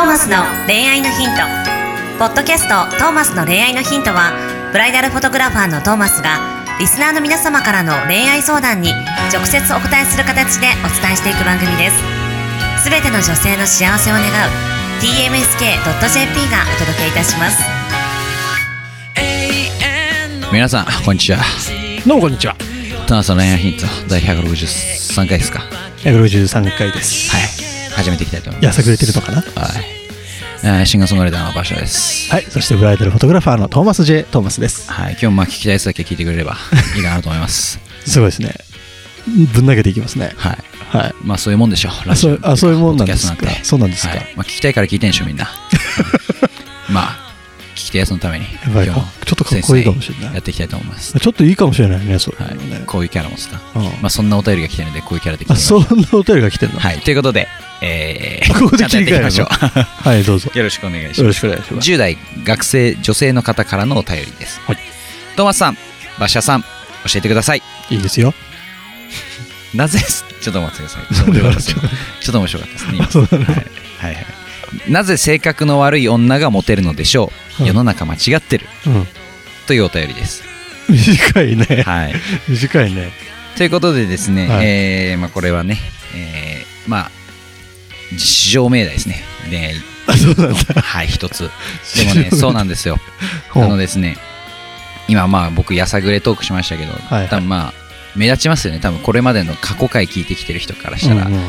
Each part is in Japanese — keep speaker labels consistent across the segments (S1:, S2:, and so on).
S1: ーマスの恋愛のヒント」ポッドキャスト「トーマスの恋愛のヒントは」ブライダルフォトグラファーのトーマスがリスナーの皆様からの恋愛相談に直接お答えする形でお伝えしていく番組ですすべての女性の幸せを願う tmsk.jp がお届けいたします
S2: 皆さん、こんにちは。
S3: どうもこんにちは。
S2: トナスの恋愛ヒント第163回ですか
S3: ？163回です。
S2: はい。始めていきたいと思います。
S3: やさぐれてるのかな？
S2: はい。えーシンガーソングライターの場所です。
S3: はい。そしてブライダルフォトグラファーのトーマス J. トーマスです。
S2: はい。今日もまあ聞きたいやつだけ聞いてくれれば いいかなと思います。
S3: すごいですね。ぶん投げていきますね。
S2: はい。
S3: はい。
S2: まあそういうもんでしょう。
S3: あそうあそういうもんなんですかそうなんですか
S2: はい。まあ聞きたいから聞いてんでしょ、みんな。まあ、聞きたいやつのために、
S3: やっぱり
S2: 今日も
S3: かちょっとかっこいいかもしれない。
S2: やっていきたいと思います。
S3: ちょっといいかもしれないね、そう
S2: はい。こういうキャラもですか。
S3: うん。
S2: まあそんなお便りが来てるので、こういうキャラで
S3: そんなお便りが来てんの？
S2: はい。ということで、えー、
S3: ここで
S2: ちゃんとやっていきましょう。
S3: はい、どうぞ。
S2: よろしくお願いします。
S3: よろしくお願いします。
S2: 10代学生女性の方からのお便りです、
S3: はい
S2: トーマスさん馬車さん教えてください。
S3: いいですよ。
S2: なぜ？ちょっと待ってください。ちょっと面白かったです。ねはいはいなぜ性格の悪い女がモテるのでしょう、
S3: うん。
S2: 世の中間違ってる。
S3: うん。
S2: というお便りです。
S3: 短いね。
S2: はい。
S3: 短いね。
S2: ということでですね、
S3: はい。
S2: えーまあ、これはね、えーまあ市場命題ですね。恋愛
S3: あ、そうなんだ。
S2: はい一つ。でもね そうなんですよ。
S3: ほう。
S2: あのですね、今まあ僕やさぐれトークしましたけど、
S3: はい
S2: 多分まあ目立ちますよね。多分これまでの過去回聞いてきてる人からしたら、
S3: うんうん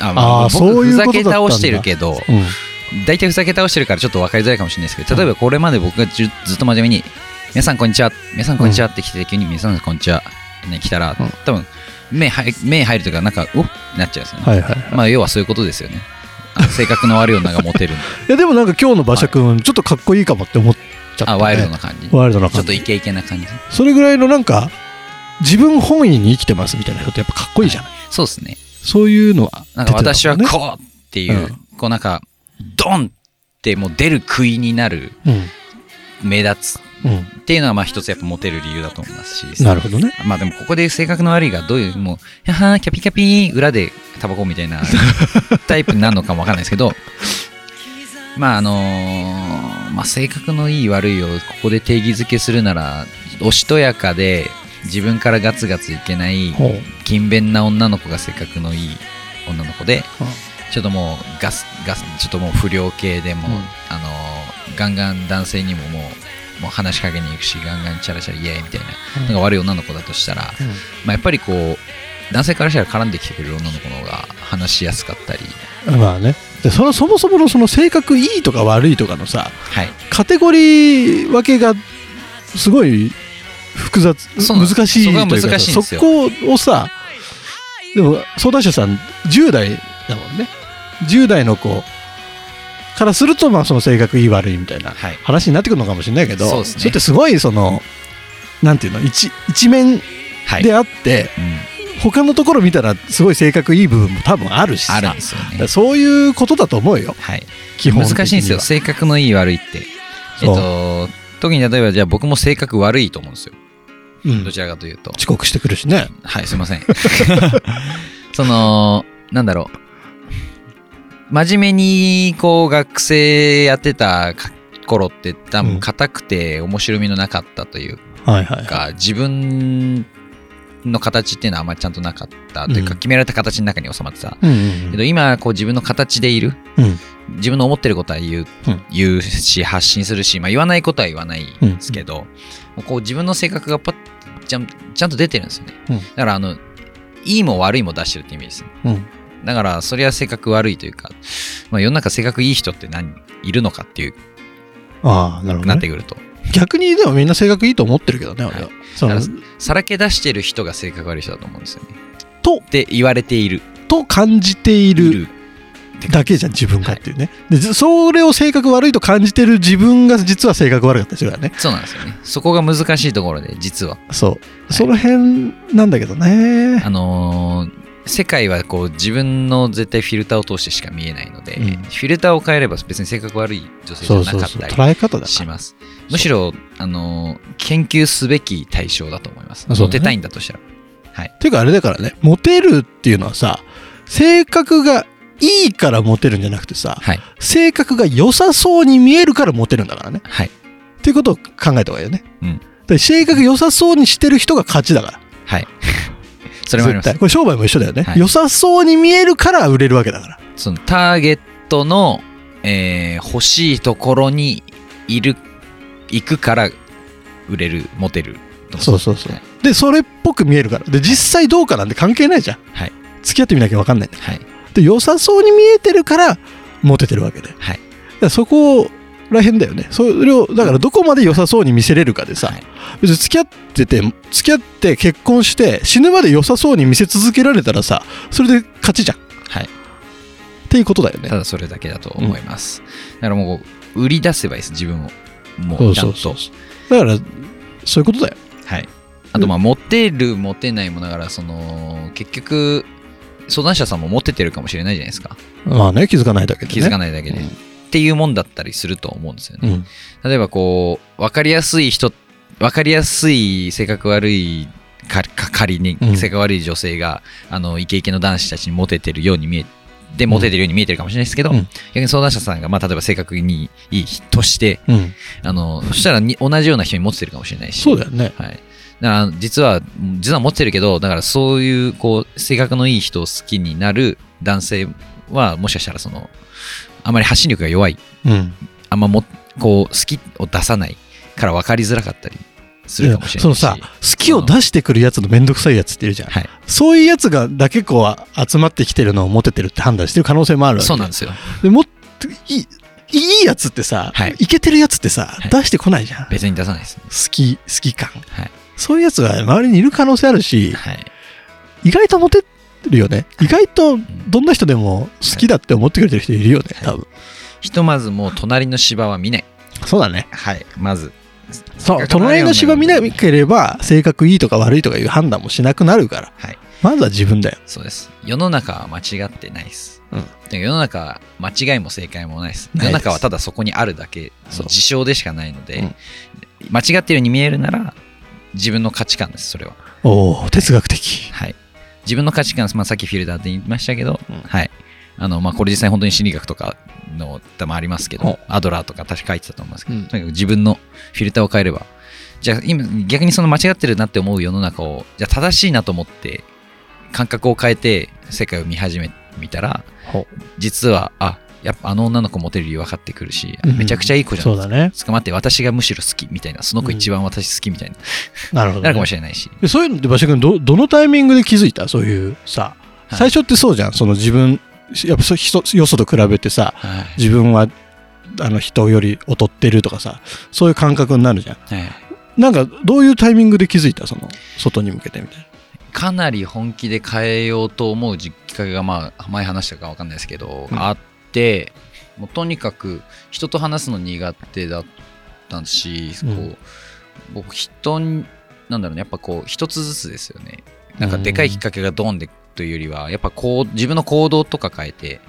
S2: あま
S3: あーそう
S2: 僕ふざ
S3: いうことだったんだ。
S2: け倒してるけど
S3: うんうん
S2: 大体ふざけ倒してるからちょっと分かりづらいかもしれないですけど例えばこれまで僕がずずっと真面目に「皆さんこんにちは」「皆さんこんにちは」って来て急に「皆さんこんにちは」ね来たら
S3: うん。
S2: 多分目入目入るというかなんか「おっ」なっちゃうんですよね、
S3: はいはい。
S2: まあ要はそういうことですよね。あ性格の悪い女がモテる
S3: いや、でもなんか今日の馬車くん、ちょっとかっこいいかもって思っちゃった。ね。
S2: あワイルドな感じ。
S3: ワイルドな感じ。
S2: ちょっとイケイケな感じ。
S3: それぐらいのなんか、自分本位に生きてますみたいな人ってやっぱかっこいいじゃない。
S2: そうですね。
S3: そういうのは
S2: なんか私はこうっていう、
S3: うん。
S2: こうなんか、ドンってもう出る杭になる、目立つ
S3: うん。
S2: っていうのはまあ一つやっぱモテる理由だと思いますし。
S3: うん。なるほどね。
S2: まあでもここで性格の悪いがどういう、もう、やはーキャピキャピー裏でタバコみたいな タイプになるのかもわかんないですけど、まああのーまあ性格のいい悪いをここで定義づけするなら、おしとやかで自分からガツガツいけない。勤勉な女の子が性格のいい女の子で、
S3: うん
S2: ちょっともうガスガスちょっともう不良系でも、
S3: うん。
S2: あのーガンガン男性にももうもう話しかけに行くしガンガンチャラチャライエーイみたいな,、
S3: うん。
S2: なんか悪い女の子だとしたら、まあ、やっぱりこう男性からしたら絡んできてくれる女の子の方が話しやすかったり。
S3: うんまあね。でそのそもそものその性格いいとか悪いとかのさ、
S2: はい。
S3: カテゴリー分けがすごい複雑、難しいというか
S2: そこ
S3: をさ、でも相談者さん10代だもんね。10代の子からすると、まあその性格いい悪いみたいな
S2: はい。
S3: 話になってくるのかもしれないけど、
S2: そうですね。
S3: れってすごいその、なんていうの、一一面
S2: はい、
S3: であって、
S2: うん、
S3: 他のところ見たらすごい性格いい部分も多分あるしさ。
S2: あるんですよ
S3: だから
S2: ね。
S3: そういうことだと思うよ。
S2: はい。
S3: 基本
S2: 難しいんですよ。性格のいい悪いって。えっと特に例えばじゃあ僕も性格悪いと思うんですよ。
S3: うん。
S2: どちらかというと。
S3: 遅刻してくるしね。
S2: はい、すいません。その、なんだろう。真面目に、こう、学生やってたか頃って多
S3: うん
S2: 分硬くて面白みのなかったという
S3: はいはいはい
S2: か、自分の形っていうのはあんまりちゃんとなかったというか、
S3: うん
S2: 決められた形の中に収まってた。けど今、こう自分の形でいる。
S3: うん
S2: 自分の思ってることは言う,、
S3: うん
S2: 言うし、発信するし、まあ言わないことは言わないんですけど、こう自分の性格がパッちゃんちゃんと出てるんですよね。
S3: うん
S2: だから、あの、いいも悪いも出してるってイメージですね。
S3: うん
S2: だから、それは性格悪いというか、まあ、世の中性格いい人って何いるのかっていう、
S3: ああなるほど、ね、
S2: なってくると。
S3: 逆にでもみんな性格いいと思ってるけどね俺は、
S2: はい
S3: その
S2: さらけ出してる人が性格悪い人だと思うんですよね。
S3: と
S2: って言われている。
S3: と感じてい
S2: い
S3: る
S2: る
S3: だけじゃん自分がっていうね、でずそれを性格悪いと感じてる自分が実は性格悪かったりするからね
S2: そうなんですよね。そこが難しいところで、実は。
S3: そう、その辺なんだけどね
S2: あのー世界はこう自分の絶対フィルターを通してしか見えないので、
S3: うん
S2: フィルターを変えれば別に性格悪い女性じゃなかったりします。むしろ、あのー研究すべき対象だと思います。モテたいんだとしたら。
S3: ていうかあれだからねモテるっていうのはさ性格がいいからモテるんじゃなくてさ、
S2: はい。
S3: 性格が良さそうに見えるからモテるんだからね。
S2: はい。
S3: っていうことを考えた方がいいよね。
S2: うん
S3: で性格良さそうにしてる人が勝ちだから。
S2: はい。それもあります
S3: 絶対。。これ商売も一緒だよね、
S2: はい
S3: 良さそうに見えるから売れるわけだから。
S2: そのターゲットの、えー欲しいところにいる、行くから売れる、モテる。
S3: そうそうそう
S2: はい。
S3: で、それっぽく見えるから。で、実際どうかなんて関係ないじゃん。
S2: はい。
S3: 付き合ってみなきゃ分かんない
S2: はい。
S3: で、良さそうに見えてるから、モテてるわけで。
S2: はい。
S3: らそこら辺だよね。それを、だからどこまで良さそうに見せれるかでさ、
S2: はい
S3: 別に付き合ってて、付き合って結婚して、死ぬまで良さそうに見せ続けられたらさ、それで勝ちじゃん。っ
S2: はい。
S3: ていうことだよね
S2: た。だそれだけだと思います。だからもう、売り出せばいいです、自分を。もちゃんと。
S3: そううそうそう。だから、そういうことだよ。
S2: はい。あと、まあ、モテる、モテないもだから、その、結局、相談者さんもモテてるかもしれないじゃないですか。
S3: まあね、気づかないだけで、ね。
S2: 気づかないだけで。
S3: うん
S2: っていうもんだったりすると思うんですよね。
S3: うん。
S2: 例えばこう、分かりやすい人、分かりやすい性格悪いかか仮に
S3: うん
S2: 性格悪い女性が、あのイケイケの男子たちにモテてるように見えでモテてるように見えてるかもしれないですけど、
S3: うん
S2: 逆に相談者さんが、まあ、例えば性格にいい人として
S3: うん。
S2: あのそしたらに同じような人にモテてるかもしれないし
S3: そうだよね。
S2: はい、だから実は実は持ってるけどだからそういうこう性格のいい人を好きになる男性はもしかしたらそのあまり発信力が弱い。
S3: うん。
S2: あんまもこう好きを出さないから分かりづらかったりするかもしれないし。
S3: そのさ、好きを出してくるやつのめんどくさいやつっているじゃん。
S2: はい、
S3: そういうやつがだけこう集まってきてるのをモテてるって判断してる可能性もあるわけ
S2: そうなんですよ。
S3: でもっといいいいやつってさ、
S2: はい。
S3: いけてるやつってさ、
S2: はい。
S3: 出してこないじゃん。好
S2: 別に出さないです、
S3: き、好き感。
S2: はい。
S3: そういうやつが周りにいる可能性あるし、
S2: はい、
S3: 意外とモテるよね。意外とどんな人でも好きだって思ってくれてる人いるよね、多分。
S2: ひとまずもう隣の芝は見ない。
S3: そうだね。
S2: はいまず。
S3: そう、隣の芝見なければ、性格いいとか悪いとかいう判断もしなくなるから。
S2: はい。
S3: まずは自分だよ。
S2: そうです。世の中は間違ってないです、
S3: うん。
S2: で世の中は間違いも正解もないです。世の中はただそこにあるだけ事象でしかないので、
S3: うん。
S2: 間違ってるように見えるなら自分の価値観ですそれは。
S3: おお哲学的。
S2: はい自分の価値観、まあ、さっきフィルターって言いましたけど、
S3: うん。
S2: はい。あのまあ、これ実際本当に心理学とかの多分ありますけ
S3: ほ
S2: どアドラーとか確か書いてたと思いますけど、
S3: うん。
S2: とにかく自分のフィルターを変えればじゃあ今逆にその間違ってるなって思う世の中をじゃあ正しいなと思って感覚を変えて世界を見始めみたら
S3: ほ
S2: 実はあやっぱあの女の子モテる理由分かってくるし、
S3: うん
S2: めちゃくちゃいい子じゃん
S3: そうだね。
S2: 捕まって私がむしろ好きみたいなその子一番私好きみたいな、
S3: なるほど、
S2: なるかも
S3: ね。
S2: しれないし、
S3: でそういうのって馬車君ど、どのタイミングで気づいた？そういうさ、
S2: はい
S3: 最初ってそうじゃん。その自分、やっぱそよそと比べてさ、
S2: はい
S3: 自分はあの人より劣ってるとかさ、そういう感覚になるじゃん。
S2: はい
S3: なんか、どういうタイミングで気づいた？その、外に向けてみたいな。
S2: かなり本気で変えようと思うきっかけが、まあ、前話したか分かんないですけど、
S3: うん
S2: あってもうとにかく人と話すの苦手だったし、
S3: うん。
S2: こう僕人になんだろうねやっぱこう一つずつですよね。なんかでかいきっかけがドンでというよりはやっぱこう自分の行動とか変えて、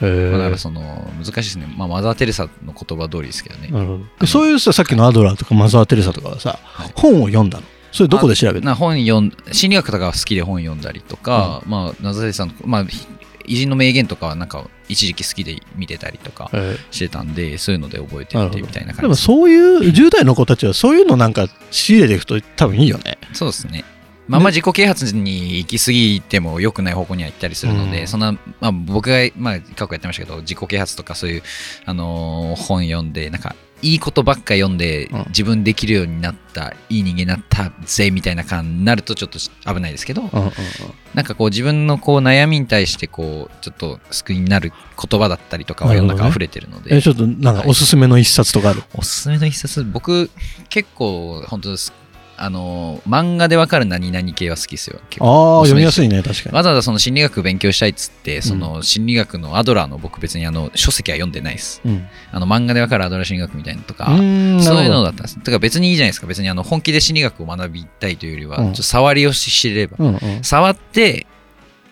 S2: だから
S3: ー
S2: その難しいですね、まあ、マザー・テレサの言葉通りですけどね、
S3: なるほど。でそういうさ、さっきのアドラーとかマザー・テレサとかはさ、
S2: はい。
S3: 本を読んだの？それどこで調べたの？
S2: な本読ん心理学とかが好きで本読んだりとか、まあナザレさんの、まあ、偉人の名言とかはなんか一時期好きで見てたりとかしてたんでそういうので覚えてみてみたいな
S3: でも
S2: 感じ
S3: そうい。う10代の子たちはそういうのなんか仕入れていくと多分いいよね。
S2: そうですね。まあまあ自己啓発に行き過ぎても良くない方向には行ったりするので、
S3: うん。
S2: そんな、まあ、僕が、まあ、過去やってましたけど自己啓発とかそういう、あのー本読んでなんかいいことばっか読んで、
S3: うん。
S2: 自分できるようになったいい人間になったぜみたいな感になるとちょっと危ないですけど、
S3: うんうんうん。
S2: なんかこう自分のこう悩みに対してこうちょっと救いになる言葉だったりとかは世の中溢れてるので、
S3: えちょっとなんかおすすめの一冊とかある、
S2: おすすめの一冊。僕結構本当ですあの漫画でわかる何々系は好きですよ。結構。
S3: ああ読みやすいね確かに。
S2: わざわざその心理学勉強したいっつってその心理学のアドラーの僕別にあの書籍は読んでないです。
S3: うん、
S2: あの漫画でわかるアドラー心理学みたいなのとかそういうのだったんです。だから別にいいじゃないですか。別にあの本気で心理学を学びたいというよりは、
S3: うん。
S2: ちょっと触りを知れれば。
S3: うんうん、
S2: 触って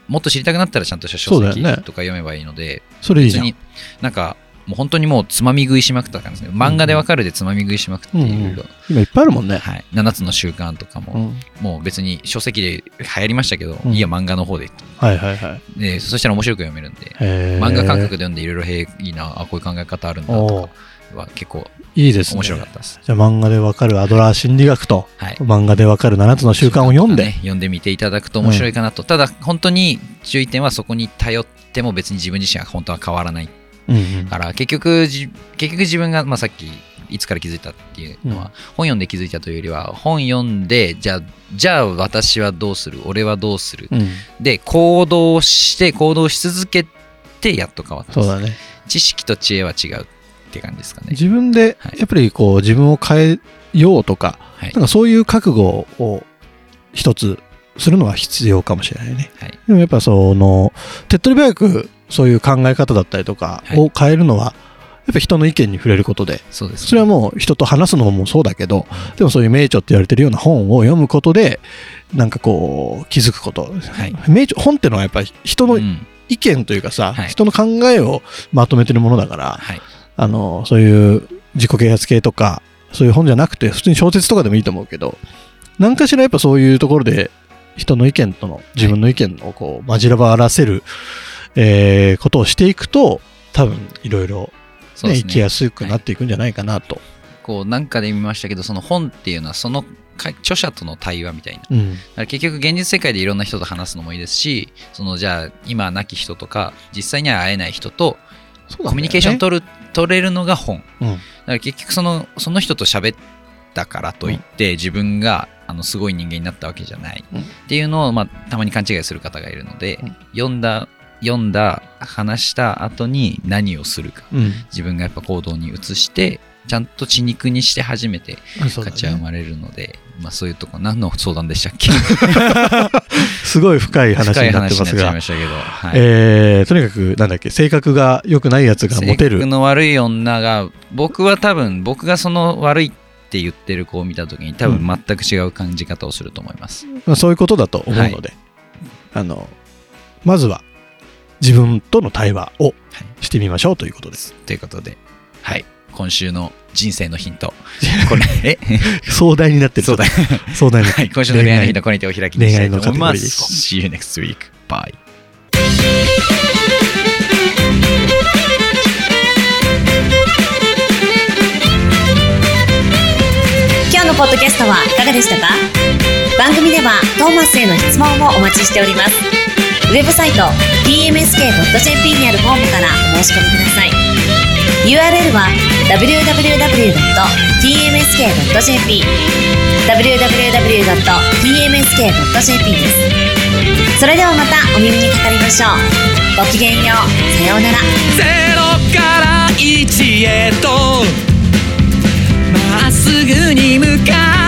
S2: もっと知りたかくなったらちゃんとした書籍とか読めばいいので、
S3: それいいじゃん。
S2: 別になんかもう本当にもうつまみ食いしまくった感じですね。漫画でわかるでつまみ食いしまくって
S3: うん
S2: いろ。いろ、
S3: 今いっぱいあるもんね。
S2: はい、7つの習慣とかも、
S3: うん
S2: もう別に書籍で流行りましたけど、
S3: うん。
S2: いいや漫画の方で。
S3: はいはいはい。
S2: でそしたら面白く読めるんで。漫画感覚で読んでいろいろへえいいなあこういう考え方あるんだとかは結構
S3: いいですね。
S2: 面白かったです。
S3: じゃあ漫画でわかるアドラー心理学と、
S2: はい。
S3: 漫画でわかる7つの習慣を読んで、
S2: ね。読んでみていただくと面白いかなと、ただ本当に注意点はそこに頼っても別に自分自身は本当は変わらない
S3: うんうん。
S2: から結局じ結局自分が、まあ、さっきいつから気づいたっていうのは、
S3: うん。
S2: 本読んで気づいたというよりは本読んでじゃあじゃあ私はどうする？俺はどうする、
S3: うん。
S2: で行動して行動し続けてやっと変わった
S3: そうだね。
S2: 知識と知恵は違うって感じですかね。
S3: 自分で
S2: はい。
S3: やっぱりこう自分を変えようとか、
S2: はい。
S3: なんかそういう覚悟を一つするのは必要かもしれないね。
S2: はい。
S3: でもやっぱその手っ取り早くそういう考え方だったりとか
S2: はい。
S3: を変えるのは、やっぱ人の意見に触れることで、
S2: そ
S3: れはもう人と話すのもそうだけど、でもそういう名著って言われてるような本を読むことで、なんかこう気づくこと。
S2: はい。
S3: 名著、本ってのはやっぱり人の
S2: うん。
S3: 意見というかさ、
S2: はい。
S3: 人の考えをまとめてるものだから、
S2: はい。
S3: あの、そういう自己啓発系とか、そういう本じゃなくて、普通に小説とかでもいいと思うけど、何かしらやっぱそういうところで、人の意見との、自分の意見をこう、混じらばらせる、えーことをしていくと、多分、いろいろ、生きやすくなっていくんじゃないかなと。
S2: こうなんかで見ましたけどその本っていうのはそのか著者との対話みたいな。
S3: うん。
S2: だから結局現実世界でいろんな人と話すのもいいですしそのじゃあ今亡き人とか実際には会えない人とコミュニケーション取る、取れるのが本。だ
S3: うん。
S2: から結局そのその人と喋ったからといって、自分があのすごい人間になったわけじゃない、
S3: うん。
S2: っていうのを、まあ、たまに勘違いする方がいるので、
S3: うん。
S2: 読んだ読んだ話した後に何をするか。
S3: うん。
S2: 自分がやっぱ行動に移してちゃんと血肉にして初めて
S3: そうだ
S2: 価値は生
S3: ね。
S2: まれるので、まあそういうとこ何の相談でしたっけ？
S3: すごい深い話になってますが。
S2: はい。
S3: えーとにかく、なんだっけ、性格が良くないやつがモテる。
S2: 性格。の悪い女が僕は多分僕がその悪いって言ってる子を見た時に多分全く違う感じ方をすると思います、
S3: まあ、そういうことだと思うので、あのまずは自分との対話をしてみましょうということです。
S2: ということではい。今週の人生のヒント。これえ？
S3: 壮大になってる。
S2: そうだ
S3: 壮大になってる。
S2: はい。今週の恋愛のヒントこれにてお開きにしたいと思います。See you next week. Bye.
S1: 今日のポッドキャストはいかがでしたか？番組ではトーマスへの質問もお待ちしておりますウェブサイト tmsk.jp にあるフォームからお申し込みください。URL は www.tmsk.jp www.tmsk.jp です。それではまたお耳にかかりましょう。ごきげんよう。さようなら。
S4: ゼロから一へとまっすぐに向かっ